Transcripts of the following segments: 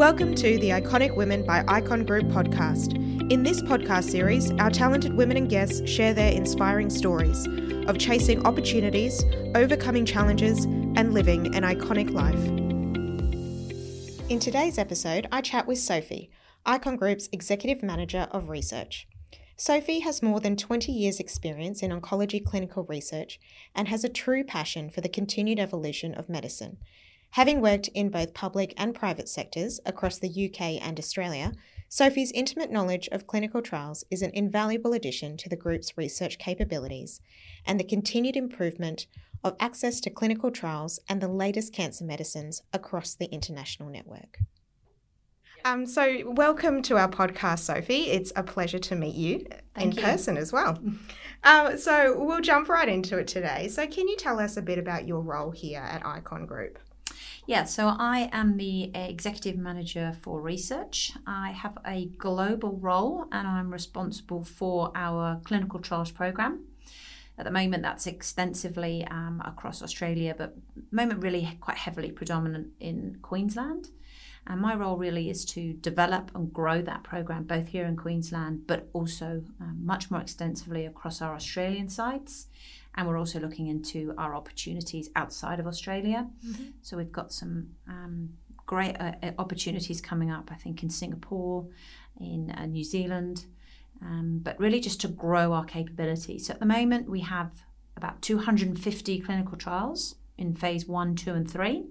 Welcome to the Iconic Women by Icon Group podcast. In this podcast series, our talented women and guests share their inspiring stories of chasing opportunities, overcoming challenges, and living an iconic life. In today's episode, I chat with Sophie, Icon Group's Executive Manager of Research. Sophie has more than 20 years' experience in oncology clinical research and has a true passion for the continued evolution of medicine. Having worked in both public and private sectors across the UK and Australia, Sophie's intimate knowledge of clinical trials is an invaluable addition to the group's research capabilities and the continued improvement of access to clinical trials and the latest cancer medicines across the international network. Um, so, welcome to our podcast, Sophie. It's a pleasure to meet you Thank in you. person as well. Um, so, we'll jump right into it today. So, can you tell us a bit about your role here at Icon Group? Yeah, so I am the executive manager for research. I have a global role and I'm responsible for our clinical trials program. At the moment, that's extensively um, across Australia, but moment really quite heavily predominant in Queensland. And my role really is to develop and grow that program both here in Queensland, but also um, much more extensively across our Australian sites. And we're also looking into our opportunities outside of Australia. So we've got some um, great uh, uh, opportunities coming up, I think, in Singapore, in uh, New Zealand, um, but really just to grow our capabilities. So at the moment, we have about 250 clinical trials in phase one, two, and three.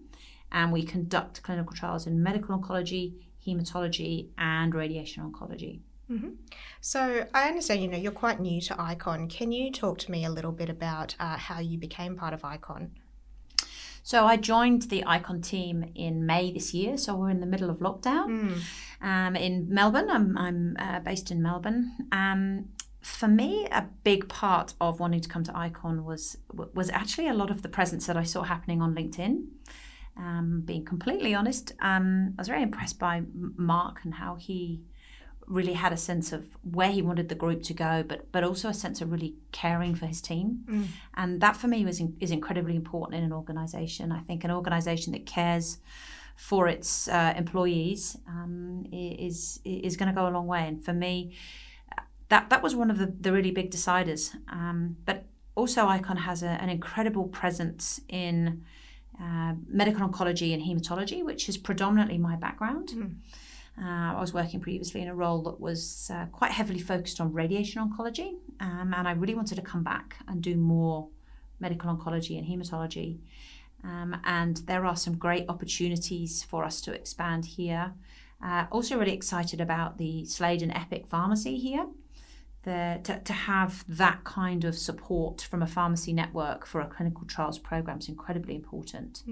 And we conduct clinical trials in medical oncology, hematology, and radiation oncology. So, I understand you know you're quite new to Icon. Can you talk to me a little bit about uh, how you became part of Icon? So I joined the Icon team in May this year. So we're in the middle of lockdown um, in Melbourne. I'm, I'm uh, based in Melbourne. Um, for me, a big part of wanting to come to Icon was was actually a lot of the presence that I saw happening on LinkedIn. Um, being completely honest, um, I was very impressed by Mark and how he really had a sense of where he wanted the group to go, but but also a sense of really caring for his team, and that for me was in, is incredibly important in an organisation. I think an organisation that cares for its uh, employees um, is is going to go a long way, and for me, that that was one of the, the really big deciders. Um, but also, Icon has a, an incredible presence in uh, medical oncology and hematology, which is predominantly my background. Uh, I was working previously in a role that was uh, quite heavily focused on radiation oncology, um, and I really wanted to come back and do more medical oncology and hematology. Um, and there are some great opportunities for us to expand here. Uh, also, really excited about the Slade and Epic pharmacy here. The, to, to have that kind of support from a pharmacy network for a clinical trials program is incredibly important.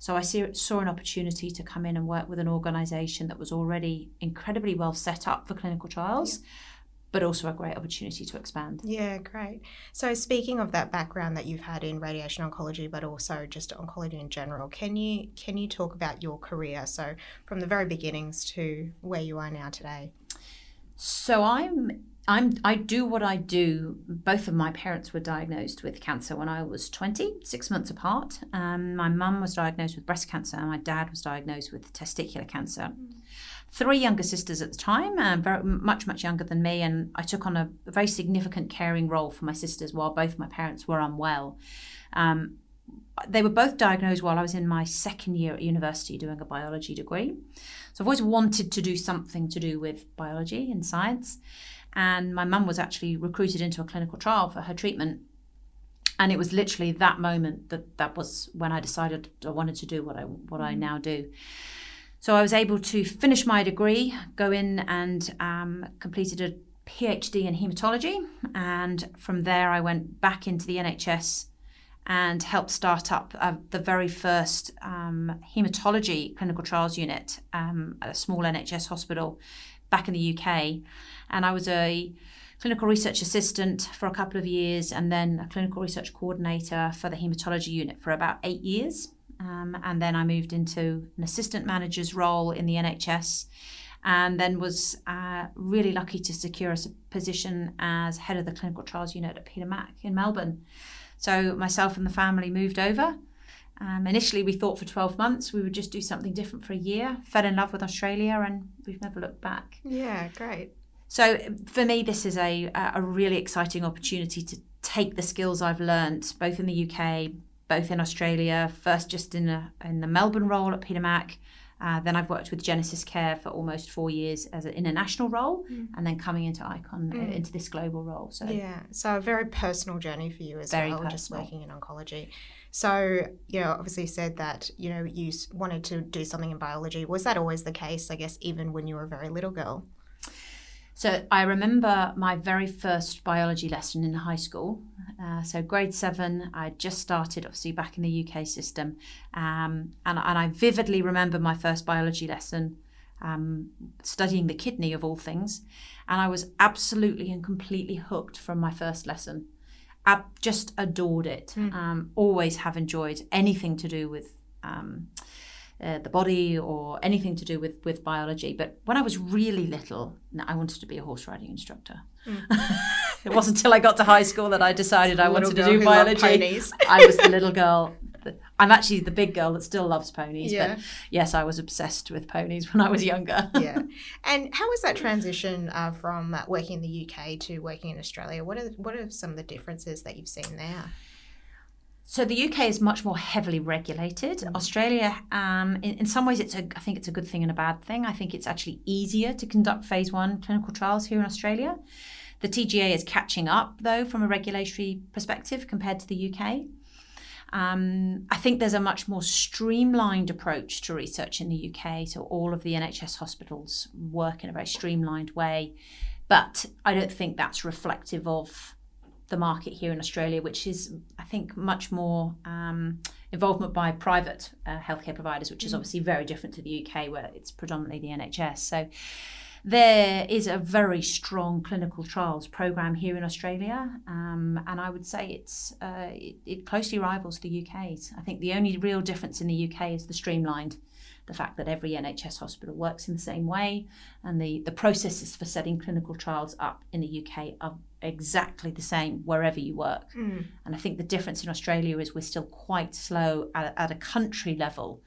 So I see, saw an opportunity to come in and work with an organisation that was already incredibly well set up for clinical trials, but also a great opportunity to expand. Yeah, great. So, speaking of that background that you've had in radiation oncology, but also just oncology in general, can you can you talk about your career? So, from the very beginnings to where you are now today. So I'm I'm I do what I do. Both of my parents were diagnosed with cancer when I was 20, six months apart. Um, my mum was diagnosed with breast cancer, and my dad was diagnosed with testicular cancer. Three younger sisters at the time, uh, very much much younger than me, and I took on a, very significant caring role for my sisters while both my parents were unwell. Um, they were both diagnosed while I was in my second year at university doing a biology degree. So I've always wanted to do something to do with biology and science. And my mum was actually recruited into a clinical trial for her treatment. And it was literally that moment that that was when I decided I wanted to do what I what I now do. So I was able to finish my degree, go in and um, completed a PhD in haematology, and from there I went back into the NHS and helped start up uh, the very first um, haematology clinical trials unit um, at a small NHS hospital back in the UK. And I was a clinical research assistant for a couple of years and then a clinical research coordinator for the haematology unit for about eight years. Um, and then I moved into an assistant manager's role in the NHS and then was uh, really lucky to secure a position as head of the clinical trials unit at Peter Mac in Melbourne. So myself and the family moved over Um, initially, we thought for 12 months we would just do something different for a year, fell in love with Australia, and we've never looked back. Yeah, great. So for me, this is a, a really exciting opportunity to take the skills I've learned both in the UK, both in Australia, first just in, a, in the Melbourne role at Peter Mac, uh, then I've worked with Genesis Care for almost four years as an international role, mm. and then coming into Icon uh, mm. into this global role. So yeah, so a very personal journey for you as well, personal. just working in oncology. So you know, obviously said that you know you wanted to do something in biology. Was that always the case? I guess even when you were a very little girl. So I remember my very first biology lesson in high school. Uh, so grade seven, I just started, obviously back in the UK system, um, and, and I vividly remember my first biology lesson. Um, studying the kidney of all things, and I was absolutely and completely hooked from my first lesson. I just adored it. Mm. Um, always have enjoyed anything to do with um, uh, the body or anything to do with with biology. But when I was really little, I wanted to be a horse riding instructor. Mm. it wasn't until I got to high school that I decided I wanted to do biology. I was the little girl. I'm actually the big girl that still loves ponies. Yeah. But yes, I was obsessed with ponies when I was younger. yeah. And how was that transition uh, from working in the UK to working in Australia? What are what are some of the differences that you've seen there? So the UK is much more heavily regulated. Mm. Australia, um, in, in, some ways, it's a, I think it's a good thing and a bad thing. I think it's actually easier to conduct phase one clinical trials here in Australia. The TGA is catching up, though, from a regulatory perspective compared to the UK. Um, I think there's a much more streamlined approach to research in the UK. So all of the NHS hospitals work in a very streamlined way. But I don't think that's reflective of the market here in Australia, which is, I think, much more um, involvement by private uh, healthcare providers, which is mm. obviously very different to the UK, where it's predominantly the NHS. So there is a very strong clinical trials program here in Australia, um, and I would say it's uh, it, it, closely rivals the UK's. I think the only real difference in the UK is the streamlined the fact that every NHS hospital works in the same way, and the, the processes for setting clinical trials up in the UK are exactly the same wherever you work. Mm. And I think the difference in Australia is we're still quite slow at, at a country level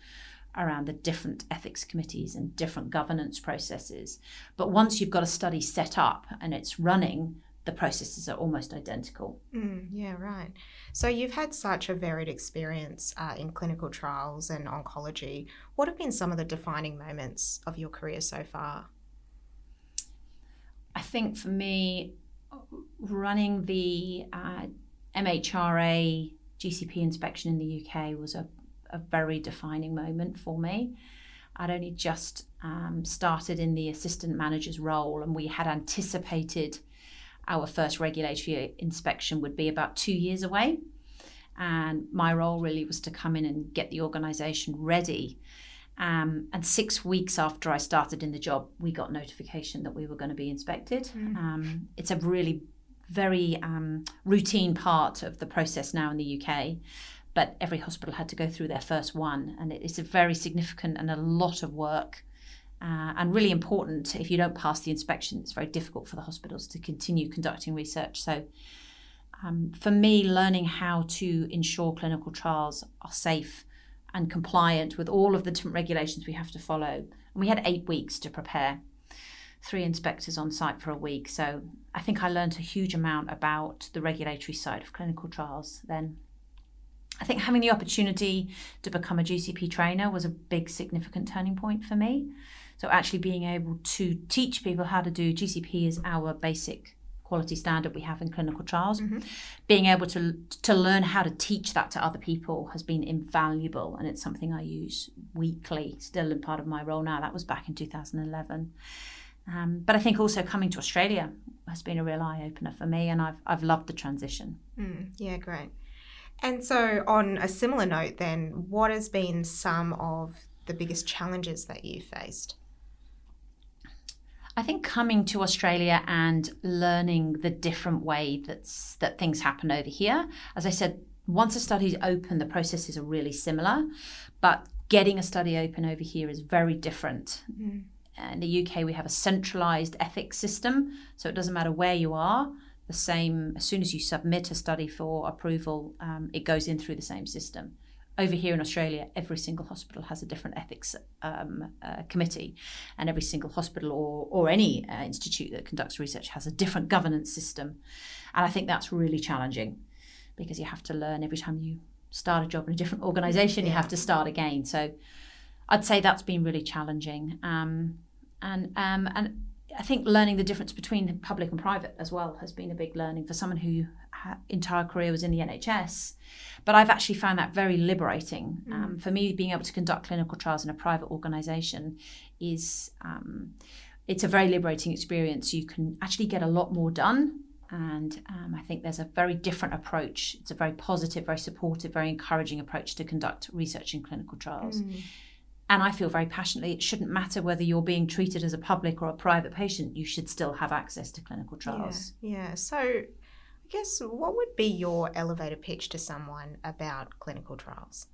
around the different ethics committees and different governance processes. But once you've got a study set up and it's running, the processes are almost identical. Mm, yeah, right. So you've had such a varied experience uh, in clinical trials and oncology. What have been some of the defining moments of your career so far? I think for me, running the uh, MHRA GCP inspection in the UK was a, a very defining moment for me. I'd only just um, started in the assistant manager's role, and we had anticipated our first regulatory inspection would be about two years away. And my role really was to come in and get the organisation ready. Um, and six weeks after I started in the job, we got notification that we were going to be inspected. Mm. Um, it's a really very um, routine part of the process now in the UK. But every hospital had to go through their first one, and it's a very significant and a lot of work uh, and really important. If you don't pass the inspection, it's very difficult for the hospitals to continue conducting research. So, um, for me, learning how to ensure clinical trials are safe and compliant with all of the different regulations we have to follow. And we had eight weeks to prepare, three inspectors on site for a week. So, I think I learned a huge amount about the regulatory side of clinical trials then. I think having the opportunity to become a GCP trainer was a big, significant turning point for me. So actually being able to teach people how to do GCP is our basic quality standard we have in clinical trials. Mm-hmm. Being able to to learn how to teach that to other people has been invaluable, and it's something I use weekly, still in part of my role now. That was back in 2011. Um, but I think also coming to Australia has been a real eye opener for me, and I've I've loved the transition. Mm, yeah, great. And so, on a similar note, then, what has been some of the biggest challenges that you faced? I think coming to Australia and learning the different way that's that things happen over here. As I said, once a study is open, the processes are really similar, but getting a study open over here is very different. Mm. In the UK, we have a centralized ethics system, so it doesn't matter where you are. The same as soon as you submit a study for approval, um, it goes in through the same system. over here in Australia, every single hospital has a different ethics um, uh, committee, and every single hospital or, or any uh, institute that conducts research has a different governance system. And I think that's really challenging because you have to learn every time you start a job in a different organization, yeah. you have to start again. So I'd say that's been really challenging. Um, and, um, and I think learning the difference between public and private as well has been a big learning for someone who entire career was in the NHS. But I've actually found that very liberating. Mm. Um, for me, being able to conduct clinical trials in a private organisation is um, it's a very liberating experience. You can actually get a lot more done. And um, I think there's a very different approach. It's a very positive, very supportive, very encouraging approach to conduct research in clinical trials. Mm. And I feel very passionately it shouldn't matter whether you're being treated as a public or a private patient, you should still have access to clinical trials. Yeah. yeah. So I guess what would be your elevator pitch to someone about clinical trials?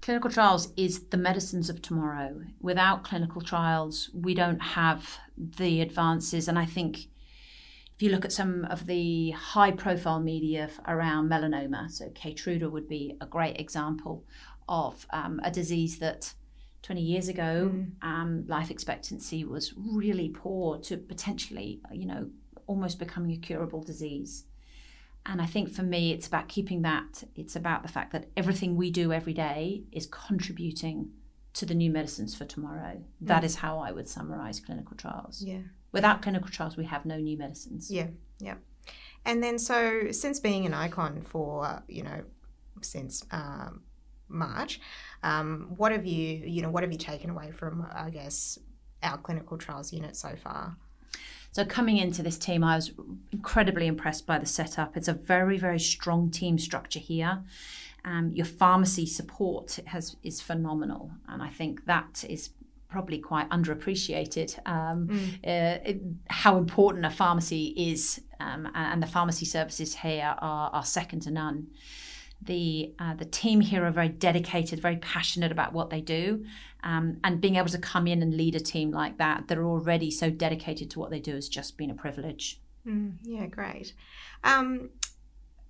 Clinical trials is the medicines of tomorrow. Without clinical trials, we don't have the advances. And I think if you look at some of the high profile media around melanoma, so Keytruda would be a great example of um, a disease that 20 years ago, mm. um, life expectancy was really poor to potentially, you know, almost becoming a curable disease. And I think for me, it's about keeping that. It's about the fact that everything we do every day is contributing to the new medicines for tomorrow. Mm. That is how I would summarize clinical trials. Yeah. Without clinical trials, we have no new medicines. Yeah. Yeah. And then, so since being an icon for, you know, since um, March, um, what have you, you know, what have you taken away from, I guess, our clinical trials unit so far? So coming into this team, I was incredibly impressed by the setup. It's a very, very strong team structure here. Um, your pharmacy support has is phenomenal, and I think that is probably quite underappreciated. Um, mm. uh, it, how important a pharmacy is, um, and the pharmacy services here are, are second to none the uh, the team here are very dedicated, very passionate about what they do, um, and being able to come in and lead a team like that that are already so dedicated to what they do has just been a privilege. Mm, yeah, great. Um,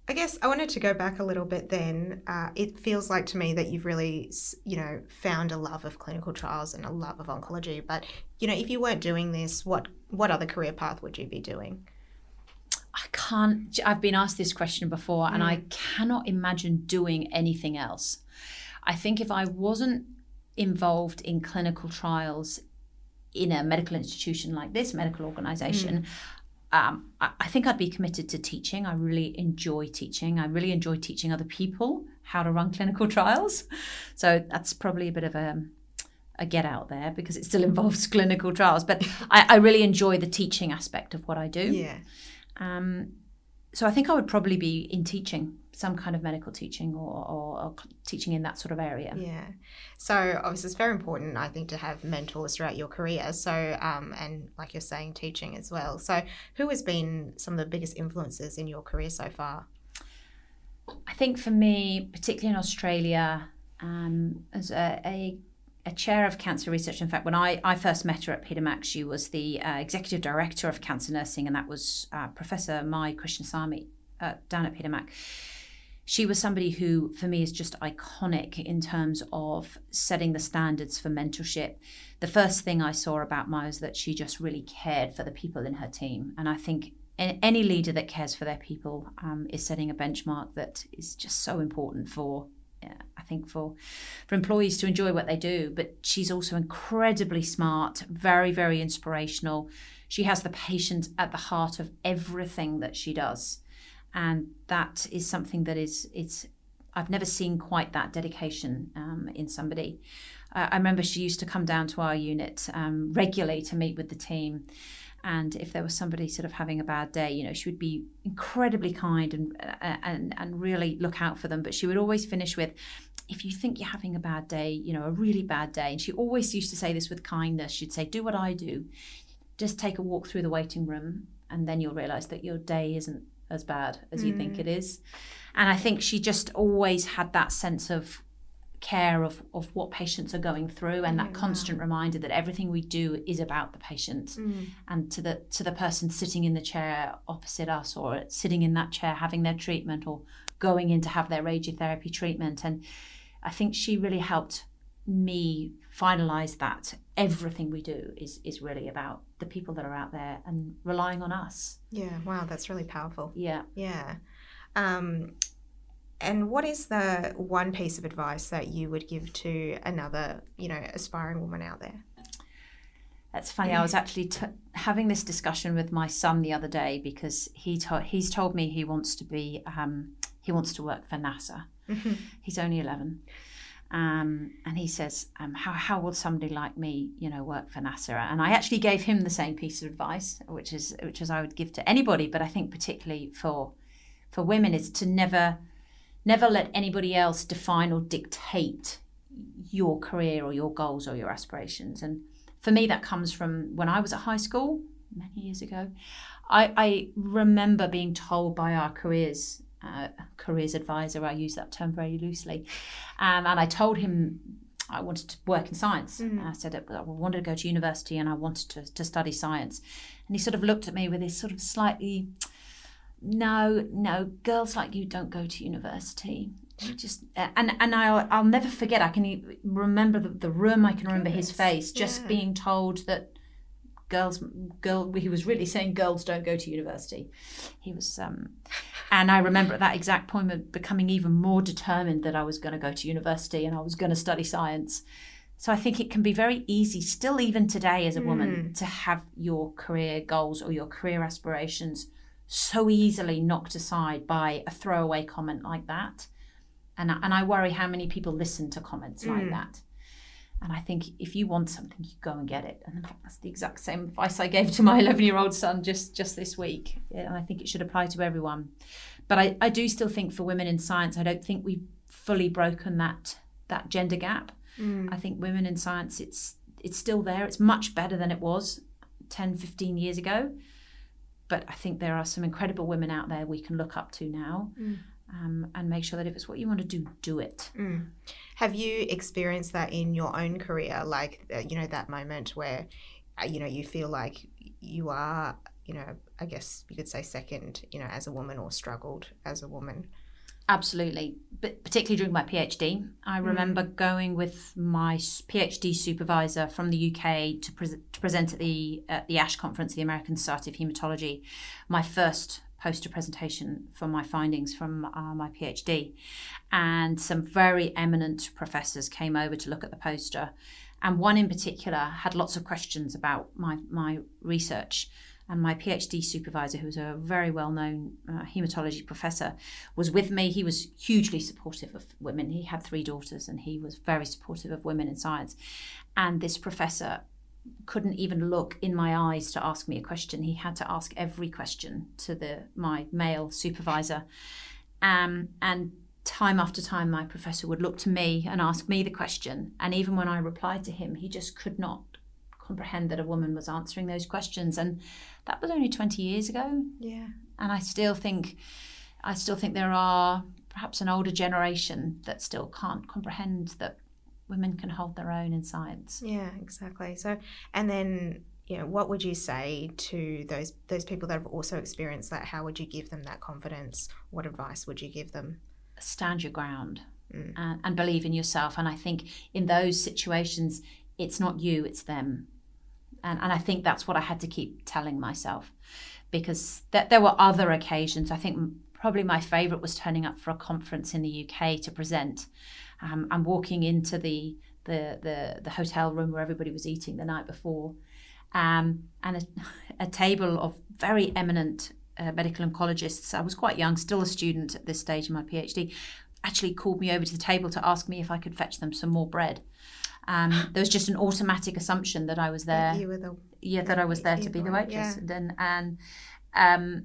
I guess I wanted to go back a little bit. Then uh, it feels like to me that you've really, you know, found a love of clinical trials and a love of oncology. But you know, if you weren't doing this, what what other career path would you be doing? I can't, I've been asked this question before, mm. and I mm. cannot imagine doing anything else. I think if I wasn't involved in clinical trials in a medical institution like this, medical organization, mm. Um, I, I, think I'd be committed to teaching. I really enjoy teaching. I really enjoy teaching other people how to run clinical trials. So that's probably a bit of a, a get out there because it still involves clinical trials. But I, I really enjoy the teaching aspect of what I do. Yeah. Um, so I think I would probably be in teaching, some kind of medical teaching or, or, or, teaching in that sort of area. Yeah. So obviously, it's very important, I think, to have mentors throughout your career. So, um, and like you're saying, teaching as well. So, who has been some of the biggest influences in your career so far? I think for me, particularly in Australia, um, as a, a a chair of cancer research. In fact, when I, I first met her at Peter Mac, she was the uh, executive director of cancer nursing, and that was uh, Professor Mai Krishnasamy uh, down at Peter Mac. She was somebody who, for me, is just iconic in terms of setting the standards for mentorship. The first thing I saw about Mai was that she just really cared for the people in her team. And I think any leader that cares for their people um, is setting a benchmark that is just so important for I think for for employees to enjoy what they do. But she's also incredibly smart, very very inspirational. She has the patient at the heart of everything that she does, and that is something that is it's. I've never seen quite that dedication um, in somebody. Uh, I remember she used to come down to our unit um, regularly to meet with the team and if there was somebody sort of having a bad day you know she would be incredibly kind and uh, and and really look out for them but she would always finish with if you think you're having a bad day you know a really bad day and she always used to say this with kindness she'd say do what i do just take a walk through the waiting room and then you'll realize that your day isn't as bad as mm. you think mm. it is and i think she just always had that sense of care of, of what patients are going through and that constant reminder that everything we do is about the patient. Mm. and to the to the person sitting in the chair opposite us or sitting in that chair having their treatment or going in to have their radiotherapy treatment. And I think she really helped me finalize that everything we do is is really about the people that are out there and relying on us. Yeah. Wow. That's really powerful. Yeah. Yeah. Um, and what is the one piece of advice that you would give to another you know aspiring woman out there that's funny. I was actually t- having this discussion with my son the other day because he to- he's told me he wants to be um, he wants to work for NASA. Mm-hmm. He's only eleven, um, and he says, um, "How how will somebody like me, you know, work for NASA?" And I actually gave him the same piece of advice, which is which is I would give to anybody, but I think particularly for for women is to never never let anybody else define or dictate your career or your goals or your aspirations. And for me, that comes from when I was at high school many years ago. I, I remember being told by our careers uh, careers advisor. I use that term very loosely, um, and I told him I wanted to work in science. Mm. I said I wanted to go to university and I wanted to, to study science. And he sort of looked at me with this sort of slightly, no, no, girls like you don't go to university. You just and and I'll I'll never forget. I can remember the, the room. I can remember Goodness. his face, just yeah. being told that girls girl he was really saying girls don't go to university he was um and i remember at that exact point becoming even more determined that i was going to go to university and i was going to study science so i think it can be very easy still even today as a woman mm. to have your career goals or your career aspirations so easily knocked aside by a throwaway comment like that and and i worry how many people listen to comments mm. like that and I think if you want something, you go and get it. And that's the exact same advice I gave to my 11 year old son just, just this week. And I think it should apply to everyone. But I, I do still think for women in science, I don't think we've fully broken that that gender gap. Mm. I think women in science, it's it's still there. It's much better than it was 10, 15 years ago. But I think there are some incredible women out there we can look up to now. Mm um, and make sure that if it's what you want to do, do it. Mm. Have you experienced that in your own career? Like, uh, you know, that moment where, uh, you know, you feel like you are, you know, I guess you could say second, you know, as a woman or struggled as a woman? Absolutely, but particularly during my PhD, I mm. remember mm. going with my PhD supervisor from the UK to, pre- to present at the at the ASH conference, the American Society of Hematology, my first poster presentation for my findings from uh, my PhD. And some very eminent professors came over to look at the poster. And one in particular had lots of questions about my, my research. And my PhD supervisor, who's a very well known uh, hematology professor, was with me. He was hugely supportive of women. He had three daughters and he was very supportive of women in science. And this professor couldn't even look in my eyes to ask me a question. He had to ask every question to the my male supervisor. Um, and time after time, my professor would look to me and ask me the question. And even when I replied to him, he just could not comprehend that a woman was answering those questions. And that was only 20 years ago. Yeah. And I still think, I still think there are perhaps an older generation that still can't comprehend that women can hold their own in science. Yeah, exactly. So, and then you know, what would you say to those those people that have also experienced that? How would you give them that confidence? What advice would you give them? Stand your ground mm. and, and believe in yourself. And I think in those situations, it's not you, it's them. And, and I think that's what I had to keep telling myself because th- there were other occasions. I think probably my favourite was turning up for a conference in the UK to present um, and walking into the, the, the the hotel room where everybody was eating the night before, um, and a, a, table of very eminent uh, medical oncologists. I was quite young, still a student at this stage in my PhD. Actually, called me over to the table to ask me if I could fetch them some more bread. Um, there was just an automatic assumption that I was there. You were the yeah, that I was there to be the waitress, yeah. and and um,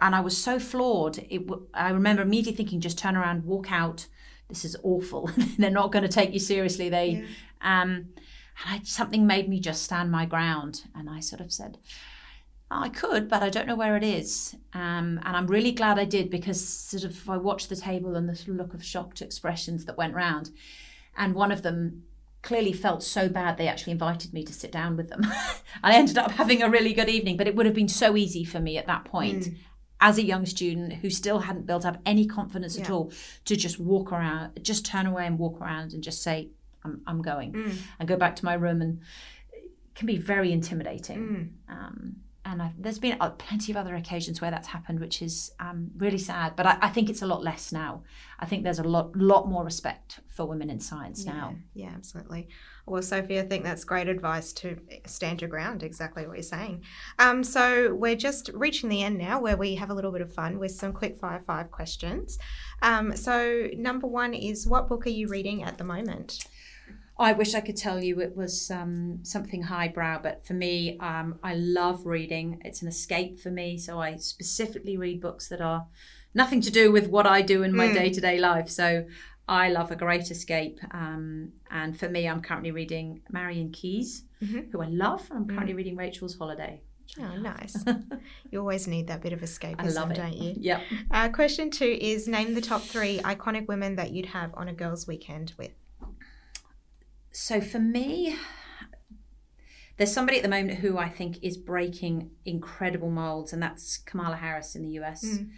and I was so floored. It, I remember immediately thinking, just turn around, walk out, this is awful. They're not going to take you seriously. They, yeah. um, I, something made me just stand my ground, and I sort of said, I could, but I don't know where it is. Um, and I'm really glad I did because sort of I watched the table and the sort of look of shocked expressions that went round, and one of them clearly felt so bad they actually invited me to sit down with them. I ended up having a really good evening, but it would have been so easy for me at that point. Mm as a young student who still hadn't built up any confidence at all to just walk around, just turn away and walk around and just say, I'm, I'm going Mm. and go back to my room and it can be very intimidating. Mm. Um, and I, there's been uh, plenty of other occasions where that's happened, which is um, really sad. But I, I think it's a lot less now. I think there's a lot, lot more respect for women in science now. Yeah, absolutely. Well, Sophie, I think that's great advice to stand your ground, exactly what you're saying. Um, so we're just reaching the end now where we have a little bit of fun with some quick fire five questions. Um, so, number one is what book are you reading at the moment? I wish I could tell you it was um, something highbrow, but for me, um, I love reading. It's an escape for me. So I specifically read books that are nothing to do with what I do in my Mm. day to day life. So I love a great escape. Um, and for me, I'm currently reading Marian Keyes, Mhm. who I love. I'm currently reading Rachel's Holiday. Oh, nice. you always need that bit of escapism, I love it. don't you? Yep. Uh, question two is name the top three iconic women that you'd have on a girls' weekend with. So for me, there's somebody at the moment who I think is breaking incredible molds, and that's Kamala Harris in the US. Mm.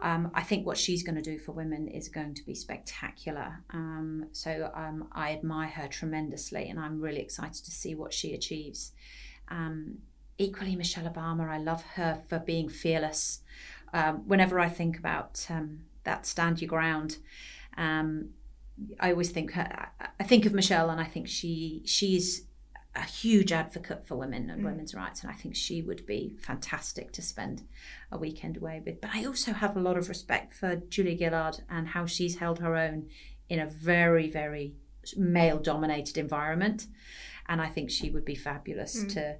Um, I think what she's going to do for women is going to be spectacular. Um, so um, I admire her tremendously, and I'm really excited to see what she achieves. Um, equally, Michelle Obama, I love her for being fearless. Um, whenever I think about um, that stand your ground, um, I always think her, I think of Michelle, and I think she she's a huge advocate for women and Mm. women's rights, and I think she would be fantastic to spend a weekend away with. But I also have a lot of respect for Julia Gillard and how she's held her own in a very, very male dominated environment. And I think she would be fabulous Mm. to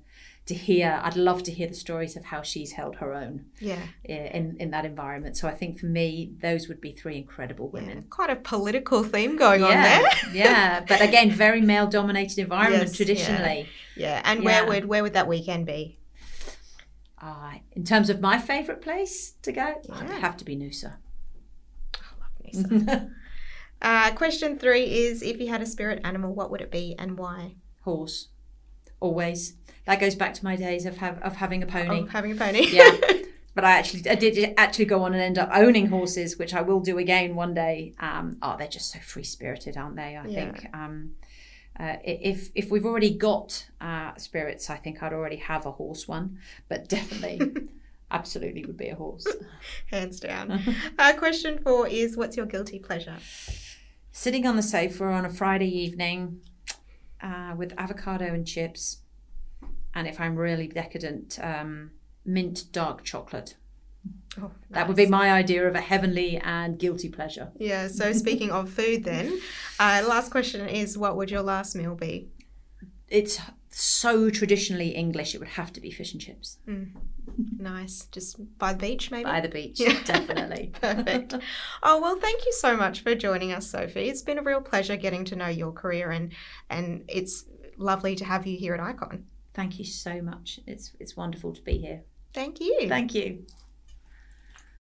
to hear. I'd love to hear the stories of how she's held her own Yeah. in, in that environment. So I think for me, those would be three incredible yeah. women. Quite a political theme going on yeah, there. yeah. But again, very male dominated environment Yes, traditionally. Yeah. And where would where would that weekend be? Uh, in terms of my favourite place to go, it'd have to be Noosa. I love noosa uh, question three is if you had a spirit animal, what would it be and why? Horse, always. That goes back to my days of have, of having a pony. Oh, having a pony. Yeah. But I actually, I did actually go on and end up owning horses, which I will do again one day. Um, oh, they're just so free spirited, aren't they? I Yeah. think. Um, uh, if if we've already got uh, spirits, I think I'd already have a horse one. But definitely, absolutely would be a horse. Hands down. uh, question four is what's your guilty pleasure? Sitting on the sofa on a Friday evening uh, with avocado and chips, and if I'm really decadent, um, mint dark chocolate. Oh, That would be my idea of a heavenly and guilty pleasure. Yeah, so speaking of food, then, uh, last question is what would your last meal be? It's so traditionally English, it would have to be fish and chips mm. Nice. Just by the beach, maybe? by the beach, Yeah. definitely. Perfect. Oh well, thank you so much for joining us, Sophie. It's been a real pleasure getting to know your career, and and it's lovely to have you here at Icon. Thank you so much. It's it's wonderful to be here. Thank you. Thank you.